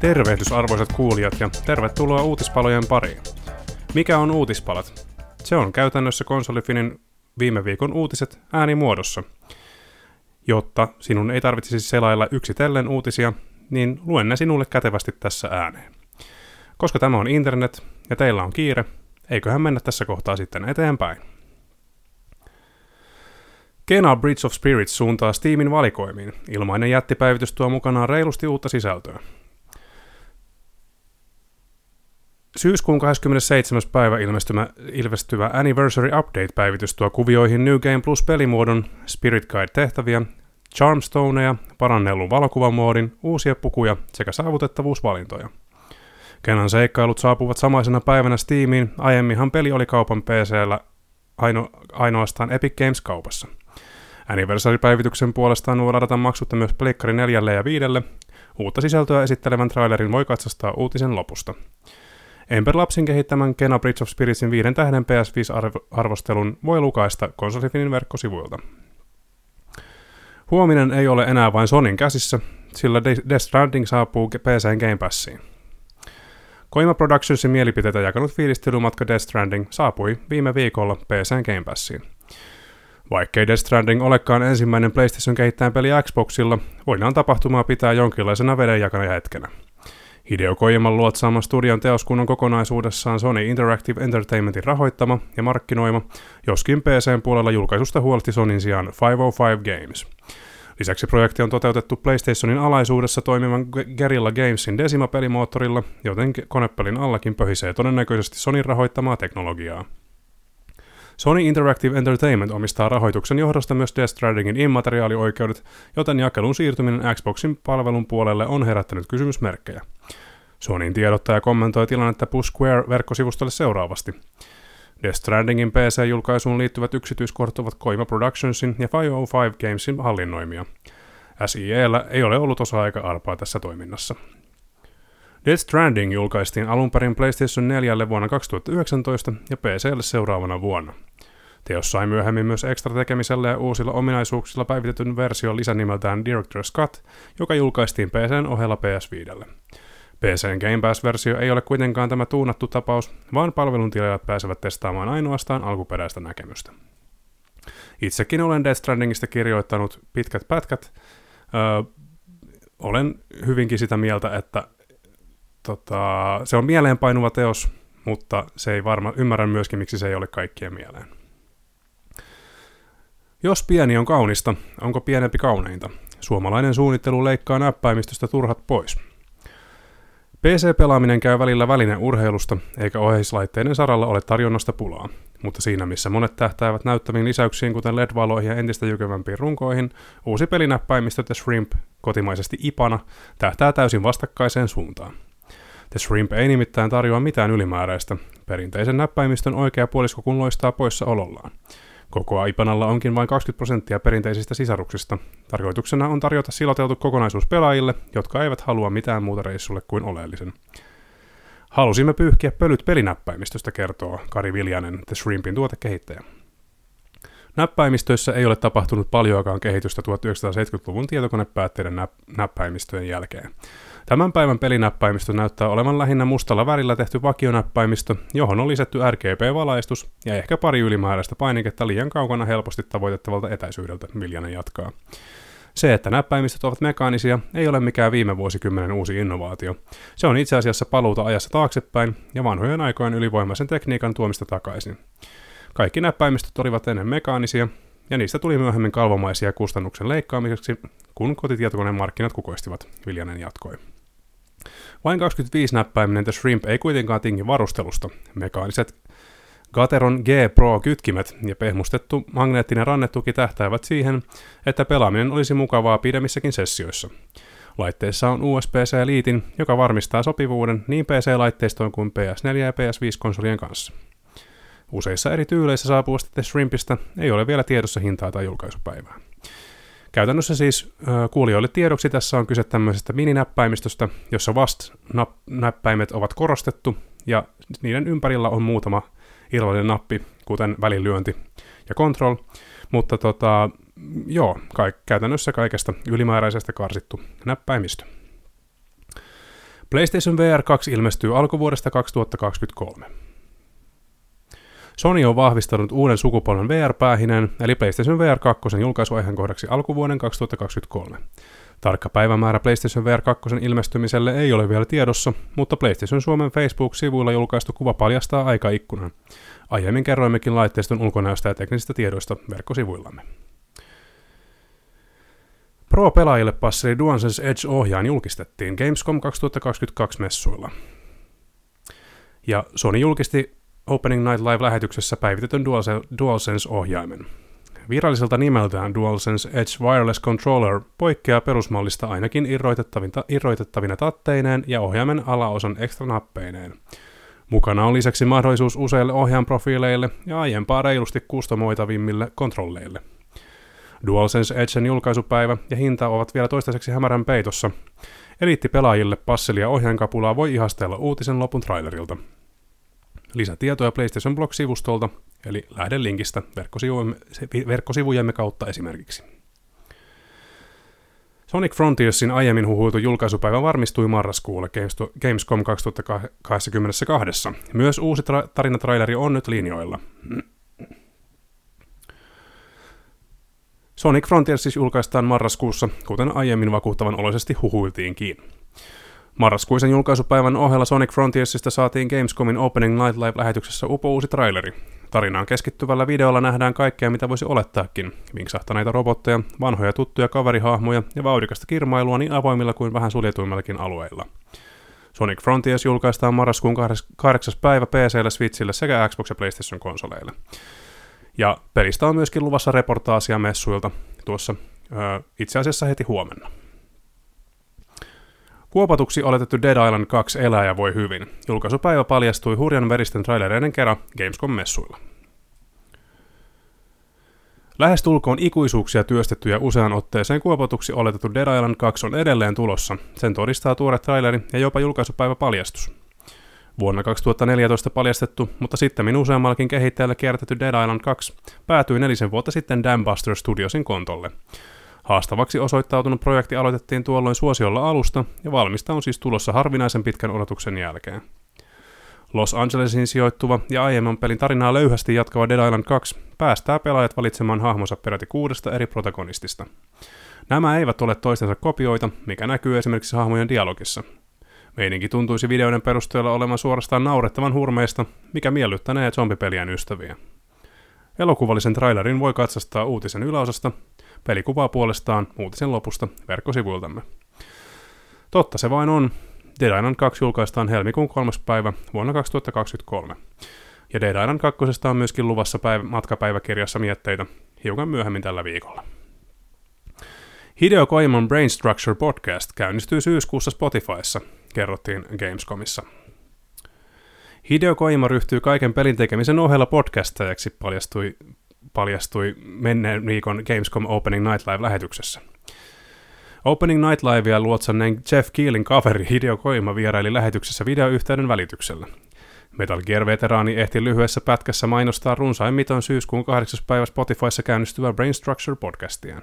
Tervehdys arvoisat kuulijat ja tervetuloa uutispalojen pariin. Mikä on uutispalat? Se on käytännössä konsolifinin viime viikon uutiset äänimuodossa. Jotta sinun ei tarvitsisi selailla yksitellen uutisia, niin luen ne sinulle kätevästi tässä ääneen. Koska tämä on internet ja teillä on kiire, eiköhän mennä tässä kohtaa sitten eteenpäin. Kena Bridge of Spirits suuntaa Steamin valikoimiin. Ilmainen jättipäivitys tuo mukanaan reilusti uutta sisältöä. Syyskuun 27. päivä ilmestymä, ilmestyvä Anniversary Update-päivitys tuo kuvioihin New Game Plus pelimuodon, Spirit Guide-tehtäviä, Charmstoneja, parannellun valokuvamoodin, uusia pukuja sekä saavutettavuusvalintoja. Kenan seikkailut saapuvat samaisena päivänä Steamiin, aiemminhan peli oli kaupan PCllä aino, ainoastaan Epic Games kaupassa. Anniversary-päivityksen puolestaan ladata maksutta myös Pleikkari 4 ja 5. Uutta sisältöä esittelevän trailerin voi katsastaa uutisen lopusta. Ember Lapsin kehittämän Kena Bridge of Spiritsin viiden tähden PS5-arvostelun voi lukaista konsolifinin verkkosivuilta. Huominen ei ole enää vain Sonin käsissä, sillä Death Stranding saapuu PC Game Passiin. Koima Productionsin mielipiteitä jakanut fiilistelymatka Death Stranding saapui viime viikolla PC Game Passiin. Vaikkei Death Stranding olekaan ensimmäinen PlayStation kehittäjän peli Xboxilla, voidaan tapahtumaa pitää jonkinlaisena vedenjakana hetkenä. Hideo Kojiman luotsaaman studion teoskunnan kokonaisuudessaan Sony Interactive Entertainmentin rahoittama ja markkinoima, joskin PCn puolella julkaisusta huolti Sonin sijaan 505 Games. Lisäksi projekti on toteutettu PlayStationin alaisuudessa toimivan Guerrilla Gamesin Decima-pelimoottorilla, joten konepelin allakin pöhisee todennäköisesti Sonin rahoittamaa teknologiaa. Sony Interactive Entertainment omistaa rahoituksen johdosta myös Death Strandingin immateriaalioikeudet, joten jakelun siirtyminen Xboxin palvelun puolelle on herättänyt kysymysmerkkejä. Sonyin tiedottaja kommentoi tilannetta Push Square-verkkosivustolle seuraavasti. Death Strandingin PC-julkaisuun liittyvät yksityiskohdat ovat Koima Productionsin ja 505 Gamesin hallinnoimia. SIEllä ei ole ollut osa-aika-arpaa tässä toiminnassa. Death Stranding julkaistiin alun perin PlayStation 4 vuonna 2019 ja PClle seuraavana vuonna. Teos sai myöhemmin myös ekstra tekemisellä ja uusilla ominaisuuksilla päivitetyn version lisänimeltään Director's Cut, joka julkaistiin PCn ohella PS5. PCn Game Pass-versio ei ole kuitenkaan tämä tuunattu tapaus, vaan palveluntilaajat pääsevät testaamaan ainoastaan alkuperäistä näkemystä. Itsekin olen Death Strandingista kirjoittanut pitkät pätkät. Öö, olen hyvinkin sitä mieltä, että tota, se on mieleenpainuva teos, mutta se ei varma, ymmärrän myöskin, miksi se ei ole kaikkien mieleen. Jos pieni on kaunista, onko pienempi kauneinta? Suomalainen suunnittelu leikkaa näppäimistöstä turhat pois. PC-pelaaminen käy välillä väline urheilusta, eikä oheislaitteiden saralla ole tarjonnasta pulaa. Mutta siinä missä monet tähtäävät näyttäviin lisäyksiin, kuten LED-valoihin ja entistä jykevämpiin runkoihin, uusi pelinäppäimistö The Shrimp, kotimaisesti IPANA, tähtää täysin vastakkaiseen suuntaan. The Shrimp ei nimittäin tarjoa mitään ylimääräistä. Perinteisen näppäimistön oikea puolisko kun loistaa poissaolollaan. Koko Ipanalla onkin vain 20 prosenttia perinteisistä sisaruksista. Tarkoituksena on tarjota siloteltu kokonaisuus pelaajille, jotka eivät halua mitään muuta reissulle kuin oleellisen. Halusimme pyyhkiä pölyt pelinäppäimistöstä, kertoo Kari Viljanen, The Shrimpin tuotekehittäjä. Näppäimistöissä ei ole tapahtunut paljoakaan kehitystä 1970-luvun tietokonepäätteiden näp- näppäimistöjen jälkeen. Tämän päivän pelinäppäimistö näyttää olevan lähinnä mustalla värillä tehty vakionäppäimistö, johon on lisätty RGB-valaistus ja ehkä pari ylimääräistä painiketta liian kaukana helposti tavoitettavalta etäisyydeltä, Viljanen jatkaa. Se, että näppäimistöt ovat mekaanisia, ei ole mikään viime vuosikymmenen uusi innovaatio. Se on itse asiassa paluuta ajassa taaksepäin ja vanhojen aikojen ylivoimaisen tekniikan tuomista takaisin. Kaikki näppäimistöt olivat ennen mekaanisia, ja niistä tuli myöhemmin kalvomaisia kustannuksen leikkaamiseksi, kun kotitietokoneen markkinat kukoistivat, Viljanen jatkoi. Vain 25 näppäiminen The Shrimp ei kuitenkaan tingi varustelusta. Mekaaniset Gateron G Pro-kytkimet ja pehmustettu magneettinen rannetuki tähtäävät siihen, että pelaaminen olisi mukavaa pidemmissäkin sessioissa. Laitteessa on USB-C-liitin, joka varmistaa sopivuuden niin PC-laitteistoon kuin PS4 ja PS5-konsolien kanssa. Useissa eri tyyleissä saapuvasta The Shrimpistä ei ole vielä tiedossa hintaa tai julkaisupäivää. Käytännössä siis kuulijoille tiedoksi tässä on kyse tämmöisestä mininäppäimistöstä, jossa vast-näppäimet ovat korostettu ja niiden ympärillä on muutama irrallinen nappi, kuten välilyönti ja control, mutta tota, joo, ka- käytännössä kaikesta ylimääräisestä karsittu näppäimistö. PlayStation VR 2 ilmestyy alkuvuodesta 2023. Sony on vahvistanut uuden sukupolven VR-päähinen, eli PlayStation VR 2 julkaisuajankohdaksi alkuvuoden 2023. Tarkka päivämäärä PlayStation VR 2 ilmestymiselle ei ole vielä tiedossa, mutta PlayStation Suomen Facebook-sivuilla julkaistu kuva paljastaa aikaikkunan. Aiemmin kerroimmekin laitteiston ulkonäöstä ja teknisistä tiedoista verkkosivuillamme. Pro-pelaajille passeli DualSense Edge-ohjaan julkistettiin Gamescom 2022 messuilla. Ja Sony julkisti Opening Night Live-lähetyksessä päivitetyn DualSense-ohjaimen. Viralliselta nimeltään DualSense Edge Wireless Controller poikkeaa perusmallista ainakin irroitettavina tatteineen ja ohjaimen alaosan ekstra nappeineen. Mukana on lisäksi mahdollisuus useille ohjainprofiileille ja aiempaa reilusti kustomoitavimmille kontrolleille. DualSense Edgen julkaisupäivä ja hinta ovat vielä toistaiseksi hämärän peitossa. Eliittipelaajille passelia ohjainkapulaa voi ihastella uutisen lopun trailerilta. Lisätietoja PlayStation Blog-sivustolta, eli linkistä verkkosivujemme, verkkosivujemme kautta esimerkiksi. Sonic Frontiersin aiemmin huhuiltu julkaisupäivä varmistui marraskuulle Gamescom 2022. Myös uusi tra- tarinatraileri on nyt linjoilla. Sonic Frontiers siis julkaistaan marraskuussa, kuten aiemmin vakuuttavan oloisesti huhuiltiinkin. Marraskuisen julkaisupäivän ohella Sonic Frontiersista saatiin Gamescomin Opening Night Live-lähetyksessä upo uusi traileri. Tarinaan keskittyvällä videolla nähdään kaikkea, mitä voisi olettaakin. Vinksahtaneita robotteja, vanhoja tuttuja kaverihahmoja ja vauhdikasta kirmailua niin avoimilla kuin vähän suljetuimmillakin alueilla. Sonic Frontiers julkaistaan marraskuun 8. päivä PClle, Switchille sekä Xbox ja PlayStation konsoleille. Ja pelistä on myöskin luvassa reportaasia messuilta tuossa ö, itse asiassa heti huomenna. Kuopatuksi oletettu Dead Island 2 elää ja voi hyvin. Julkaisupäivä paljastui hurjan veristen trailereiden kerran Gamescom-messuilla. Lähestulkoon ikuisuuksia työstettyjä usean otteeseen kuopatuksi oletettu Dead Island 2 on edelleen tulossa. Sen todistaa tuore traileri ja jopa julkaisupäivä paljastus. Vuonna 2014 paljastettu, mutta sitten useammallakin kehittäjällä kierrätetty Dead Island 2 päätyi nelisen vuotta sitten Dambuster Studiosin kontolle. Haastavaksi osoittautunut projekti aloitettiin tuolloin suosiolla alusta, ja valmista on siis tulossa harvinaisen pitkän odotuksen jälkeen. Los Angelesin sijoittuva ja aiemman pelin tarinaa löyhästi jatkava Dead Island 2 päästää pelaajat valitsemaan hahmonsa peräti kuudesta eri protagonistista. Nämä eivät ole toistensa kopioita, mikä näkyy esimerkiksi hahmojen dialogissa. Meininki tuntuisi videoiden perusteella olevan suorastaan naurettavan hurmeista, mikä miellyttänee zombipelien ystäviä. Elokuvallisen trailerin voi katsastaa uutisen yläosasta, pelikuvaa puolestaan uutisen lopusta verkkosivuiltamme. Totta se vain on, Dead Island 2 julkaistaan helmikuun 3. päivä vuonna 2023. Ja Dead Island 2 on myöskin luvassa päivä, matkapäiväkirjassa mietteitä hiukan myöhemmin tällä viikolla. Hideo Koimon Brain Structure Podcast käynnistyy syyskuussa Spotifyssa, kerrottiin Gamescomissa. Hideo Koima ryhtyy kaiken pelin tekemisen ohella podcastajaksi, paljastui, paljastui menneen viikon Gamescom Opening Night Live-lähetyksessä. Opening Night Livea luotsanneen Jeff Keelin kaveri Hideo Koima vieraili lähetyksessä videoyhteyden välityksellä. Metal Gear-veteraani ehti lyhyessä pätkässä mainostaa runsain miton syyskuun 8. päivä Spotifyssa käynnistyvää Brain Structure podcastiaan.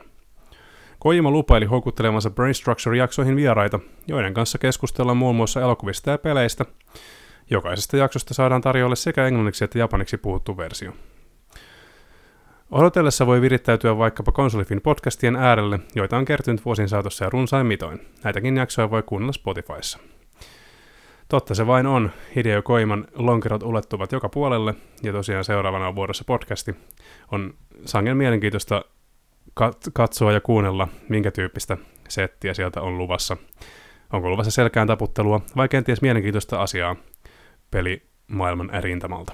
Kojima lupaili houkuttelemansa Brain Structure-jaksoihin vieraita, joiden kanssa keskustellaan muun muassa elokuvista ja peleistä. Jokaisesta jaksosta saadaan tarjolle sekä englanniksi että japaniksi puhuttu versio. Odotellessa voi virittäytyä vaikkapa konsolifin podcastien äärelle, joita on kertynyt vuosien saatossa ja runsain mitoin. Näitäkin jaksoja voi kuunnella Spotifyssa. Totta se vain on, Hideo Koiman lonkerot ulettuvat joka puolelle, ja tosiaan seuraavana vuorossa podcasti on sangen mielenkiintoista katsoa ja kuunnella, minkä tyyppistä settiä sieltä on luvassa. Onko luvassa selkään taputtelua vai kenties mielenkiintoista asiaa pelimaailman rintamalta.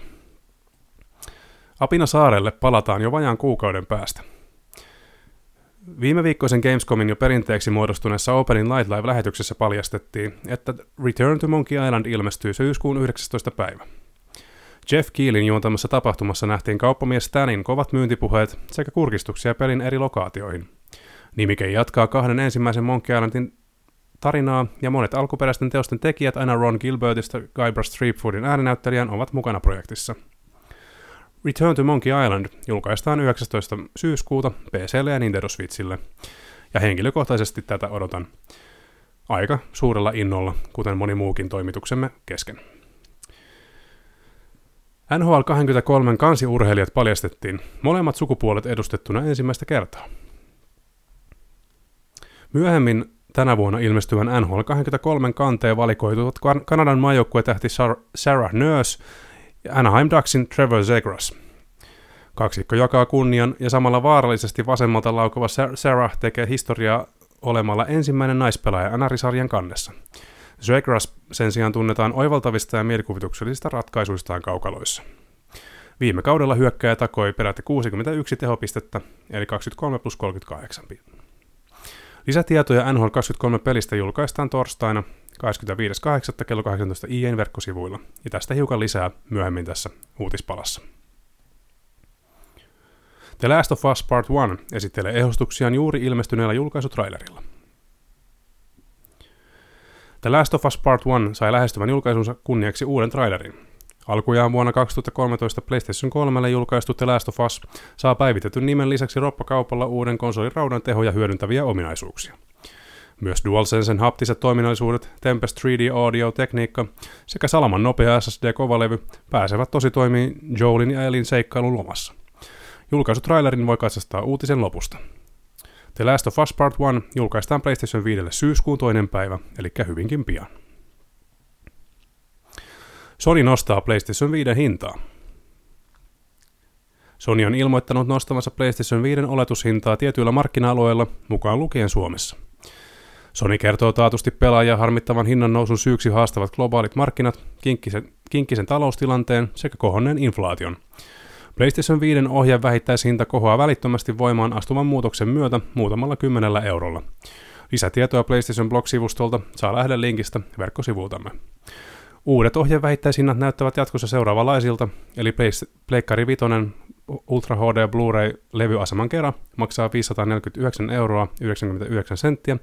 Apina saarelle palataan jo vajaan kuukauden päästä. Viime viikkoisen Gamescomin jo perinteeksi muodostuneessa Opening Light Live-lähetyksessä paljastettiin, että Return to Monkey Island ilmestyy syyskuun 19. päivä. Jeff Keelin juontamassa tapahtumassa nähtiin kauppamies Stanin kovat myyntipuheet sekä kurkistuksia pelin eri lokaatioihin. Nimike jatkaa kahden ensimmäisen Monkey Islandin tarinaa, ja monet alkuperäisten teosten tekijät aina Ron Gilbertista Guybrush Threepwoodin ääninäyttelijän ovat mukana projektissa. Return to Monkey Island julkaistaan 19. syyskuuta PClle ja Nintendo Switchille, ja henkilökohtaisesti tätä odotan. aika suurella innolla, kuten moni muukin toimituksemme kesken. NHL 23 kansiurheilijat paljastettiin, molemmat sukupuolet edustettuna ensimmäistä kertaa. Myöhemmin tänä vuonna ilmestyvän NHL 23 kanteen valikoituvat Kanadan maajoukkuetähti Sarah Nurse ja Anaheim Ducksin Trevor Zegras. Kaksikko jakaa kunnian ja samalla vaarallisesti vasemmalta laukova Sarah tekee historiaa olemalla ensimmäinen naispelaaja NR-sarjan kannessa. Zegras sen sijaan tunnetaan oivaltavista ja mielikuvituksellisista ratkaisuistaan kaukaloissa. Viime kaudella hyökkäjä takoi peräti 61 tehopistettä, eli 23 plus 38. Lisätietoja NHL 23 pelistä julkaistaan torstaina 25.8. kello 18 IEN verkkosivuilla, ja tästä hiukan lisää myöhemmin tässä uutispalassa. The Last of Us Part 1 esittelee ehostuksiaan juuri ilmestyneellä julkaisutrailerilla. The Last of Us Part 1 sai lähestyvän julkaisunsa kunniaksi uuden trailerin. Alkujaan vuonna 2013 PlayStation 3 julkaistu The Last of Us saa päivitetyn nimen lisäksi roppakaupalla uuden konsolin raudan tehoja hyödyntäviä ominaisuuksia. Myös DualSensen haptiset toiminnallisuudet, Tempest 3D Audio-tekniikka sekä Salaman nopea SSD-kovalevy pääsevät tosi toimiin Joelin ja Elin seikkailun lomassa. Julkaisutrailerin voi katsastaa uutisen lopusta. The Last of Us Part 1 julkaistaan PlayStation 5 syyskuun toinen päivä, eli hyvinkin pian. Sony nostaa PlayStation 5 hintaa. Sony on ilmoittanut nostavansa PlayStation 5 oletushintaa tietyillä markkina-alueilla, mukaan lukien Suomessa. Sony kertoo taatusti pelaajia harmittavan hinnan nousun syyksi haastavat globaalit markkinat, kinkkisen, kinkkisen taloustilanteen sekä kohonneen inflaation – PlayStation 5 ohjeen vähittäishinta kohoaa välittömästi voimaan astuvan muutoksen myötä muutamalla kymmenellä eurolla. Lisätietoja PlayStation Blog-sivustolta saa lähde linkistä verkkosivultamme. Uudet ohjeen vähittäishinnat näyttävät jatkossa seuraavanlaisilta, eli Pleikkari 5 Ultra HD Blu-ray levyaseman kerran maksaa 549 euroa 99 senttiä,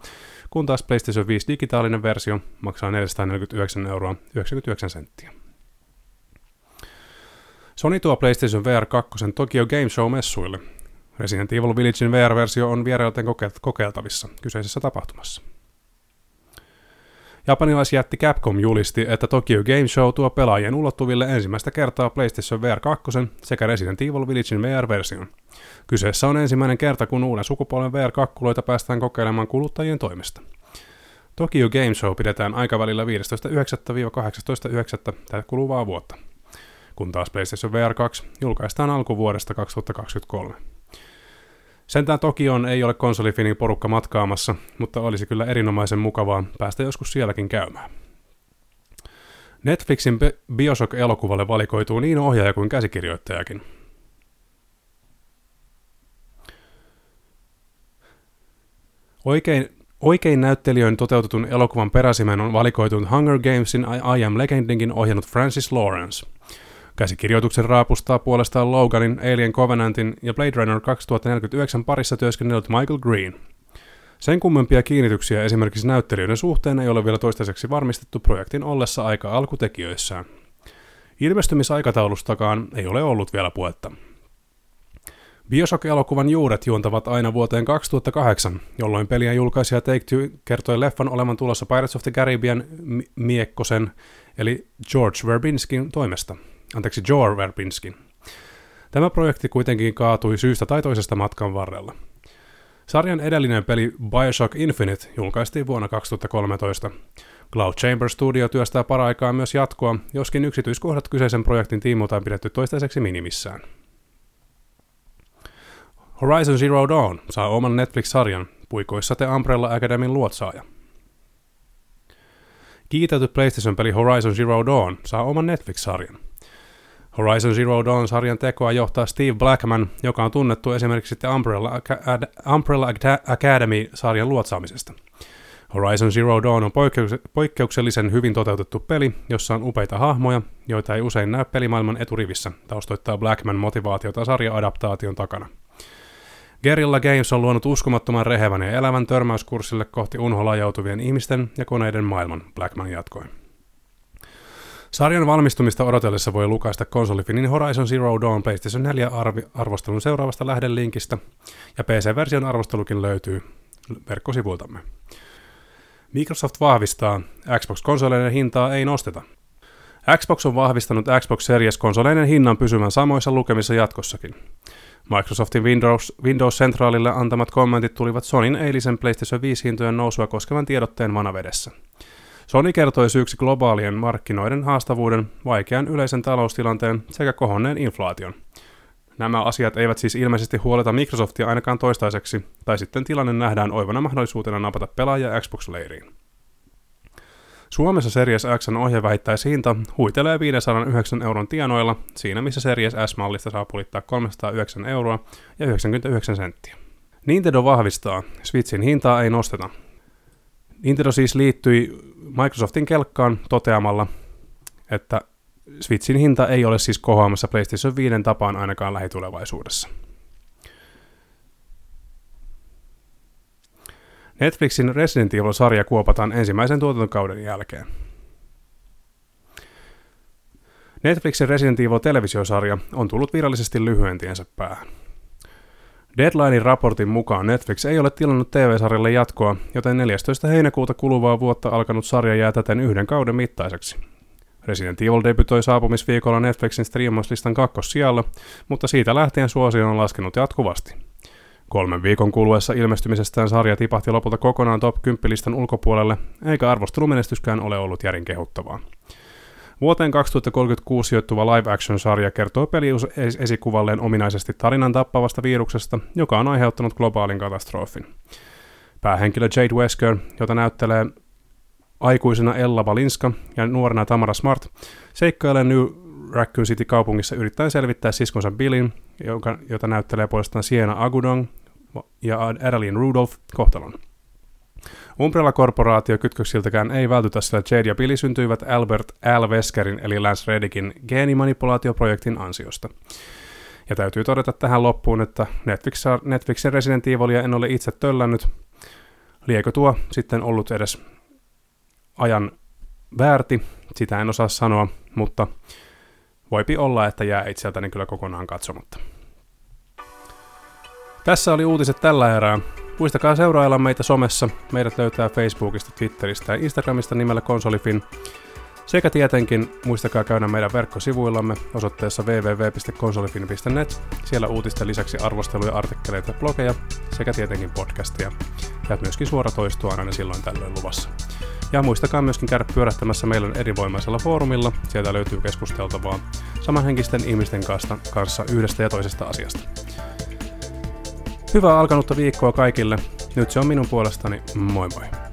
kun taas PlayStation 5 digitaalinen versio maksaa 449 euroa 99 senttiä. Sony tuo PlayStation VR 2 Tokyo Game Show-messuille. Resident Evil Villagein VR-versio on vierailten kokeiltavissa kyseisessä tapahtumassa. Japanilaisjätti Capcom julisti, että Tokyo Game Show tuo pelaajien ulottuville ensimmäistä kertaa PlayStation VR 2 sekä Resident Evil Villagein VR-version. Kyseessä on ensimmäinen kerta, kun uuden sukupolven VR-kakkuloita päästään kokeilemaan kuluttajien toimesta. Tokyo Game Show pidetään aikavälillä 15.9.–18.9. tätä kuluvaa vuotta kun taas PlayStation VR 2 julkaistaan alkuvuodesta 2023. Sentään on ei ole konsolifinin porukka matkaamassa, mutta olisi kyllä erinomaisen mukavaa päästä joskus sielläkin käymään. Netflixin Bioshock-elokuvalle valikoituu niin ohjaaja kuin käsikirjoittajakin. Oikein, oikein näyttelijöin toteutetun elokuvan peräsimen on valikoitunut Hunger Gamesin I Am Legendinkin ohjannut Francis Lawrence – Käsikirjoituksen raapustaa puolestaan Loganin, Alien Covenantin ja Blade Runner 2049 parissa työskennellyt Michael Green. Sen kummempia kiinnityksiä esimerkiksi näyttelijöiden suhteen ei ole vielä toistaiseksi varmistettu projektin ollessa aika alkutekijöissään. Ilmestymisaikataulustakaan ei ole ollut vielä puhetta. Bioshock-elokuvan juuret juontavat aina vuoteen 2008, jolloin pelien julkaisija Take-Two kertoi leffan olevan tulossa Pirates of the Caribbean miekkosen, eli George Verbinskin toimesta – anteeksi, Jor Verbinski. Tämä projekti kuitenkin kaatui syystä tai toisesta matkan varrella. Sarjan edellinen peli Bioshock Infinite julkaistiin vuonna 2013. Cloud Chamber Studio työstää paraikaa myös jatkoa, joskin yksityiskohdat kyseisen projektin tiimoilta on pidetty toistaiseksi minimissään. Horizon Zero Dawn saa oman Netflix-sarjan, puikoissa te Umbrella Academyn luotsaaja. Kiitetty PlayStation-peli Horizon Zero Dawn saa oman Netflix-sarjan. Horizon Zero Dawn-sarjan tekoa johtaa Steve Blackman, joka on tunnettu esimerkiksi Umbrella, Umbrella Academy-sarjan luotsaamisesta. Horizon Zero Dawn on poikkeuksellisen hyvin toteutettu peli, jossa on upeita hahmoja, joita ei usein näy pelimaailman eturivissä, taustoittaa Blackman motivaatiota sarja-adaptaation takana. Guerrilla Games on luonut uskomattoman rehevän ja elävän törmäyskurssille kohti unholla joutuvien ihmisten ja koneiden maailman, Blackman jatkoi. Sarjan valmistumista odotellessa voi lukaista konsolifinin Horizon Zero Dawn PlayStation 4 arvi- arvostelun seuraavasta lähdelinkistä, ja PC-version arvostelukin löytyy verkkosivuiltamme. Microsoft vahvistaa, Xbox-konsoleiden hintaa ei nosteta. Xbox on vahvistanut Xbox Series-konsoleiden hinnan pysyvän samoissa lukemissa jatkossakin. Microsoftin Windows, Windows Centralille antamat kommentit tulivat Sonin eilisen PlayStation 5 hintojen nousua koskevan tiedotteen vanavedessä. Sony kertoi syyksi globaalien markkinoiden haastavuuden, vaikean yleisen taloustilanteen sekä kohonneen inflaation. Nämä asiat eivät siis ilmeisesti huoleta Microsoftia ainakaan toistaiseksi, tai sitten tilanne nähdään oivana mahdollisuutena napata pelaajia Xbox-leiriin. Suomessa Series X ohjevähittäishinta huitelee 509 euron tienoilla, siinä missä Series S-mallista saa pulittaa 309 euroa ja 99 senttiä. Nintendo vahvistaa, Switchin hintaa ei nosteta. Nintendo siis liittyi Microsoftin kelkkaan toteamalla, että Switchin hinta ei ole siis kohoamassa PlayStation 5 tapaan ainakaan lähitulevaisuudessa. Netflixin Resident Evil-sarja kuopataan ensimmäisen tuotantokauden jälkeen. Netflixin Resident Evil-televisiosarja on tullut virallisesti lyhyentiensä päähän. Deadlinein raportin mukaan Netflix ei ole tilannut TV-sarjalle jatkoa, joten 14. heinäkuuta kuluvaa vuotta alkanut sarja jää täten yhden kauden mittaiseksi. Resident Evil debytoi saapumisviikolla Netflixin striimauslistan kakkossijalla, mutta siitä lähtien suosio on laskenut jatkuvasti. Kolmen viikon kuluessa ilmestymisestään sarja tipahti lopulta kokonaan top 10 listan ulkopuolelle, eikä arvostelumenestyskään ole ollut järin kehuttavaa. Vuoteen 2036 sijoittuva live-action-sarja kertoo peliesikuvalleen ominaisesti tarinan tappavasta viruksesta, joka on aiheuttanut globaalin katastrofin. Päähenkilö Jade Wesker, jota näyttelee aikuisena Ella Valinska ja nuorena Tamara Smart, seikkailee New Raccoon City kaupungissa yrittäen selvittää siskonsa Billin, jota näyttelee puolestaan Siena Agudong ja Adeline Rudolph kohtalon. Umbrella-korporaatio kytköksiltäkään ei vältytä, sillä Jade ja Billy syntyivät Albert L. Veskerin eli Lance Redickin geenimanipulaatioprojektin ansiosta. Ja täytyy todeta tähän loppuun, että Netflix, Netflixin Resident Evilia en ole itse töllännyt. Liekö tuo sitten ollut edes ajan väärti, sitä en osaa sanoa, mutta voipi olla, että jää itseltäni kyllä kokonaan katsomatta. Tässä oli uutiset tällä erää. Muistakaa seurailla meitä somessa. Meidät löytää Facebookista, Twitteristä ja Instagramista nimellä Konsolifin. Sekä tietenkin muistakaa käydä meidän verkkosivuillamme osoitteessa www.konsolifin.net. Siellä uutisten lisäksi arvosteluja, artikkeleita ja blogeja sekä tietenkin podcastia. Ja myöskin suoratoistoa aina silloin tällöin luvassa. Ja muistakaa myöskin käydä pyörähtämässä meidän erivoimaisella foorumilla. Sieltä löytyy keskusteltavaa samanhenkisten ihmisten kanssa yhdestä ja toisesta asiasta. Hyvää alkanutta viikkoa kaikille. Nyt se on minun puolestani. Moi moi.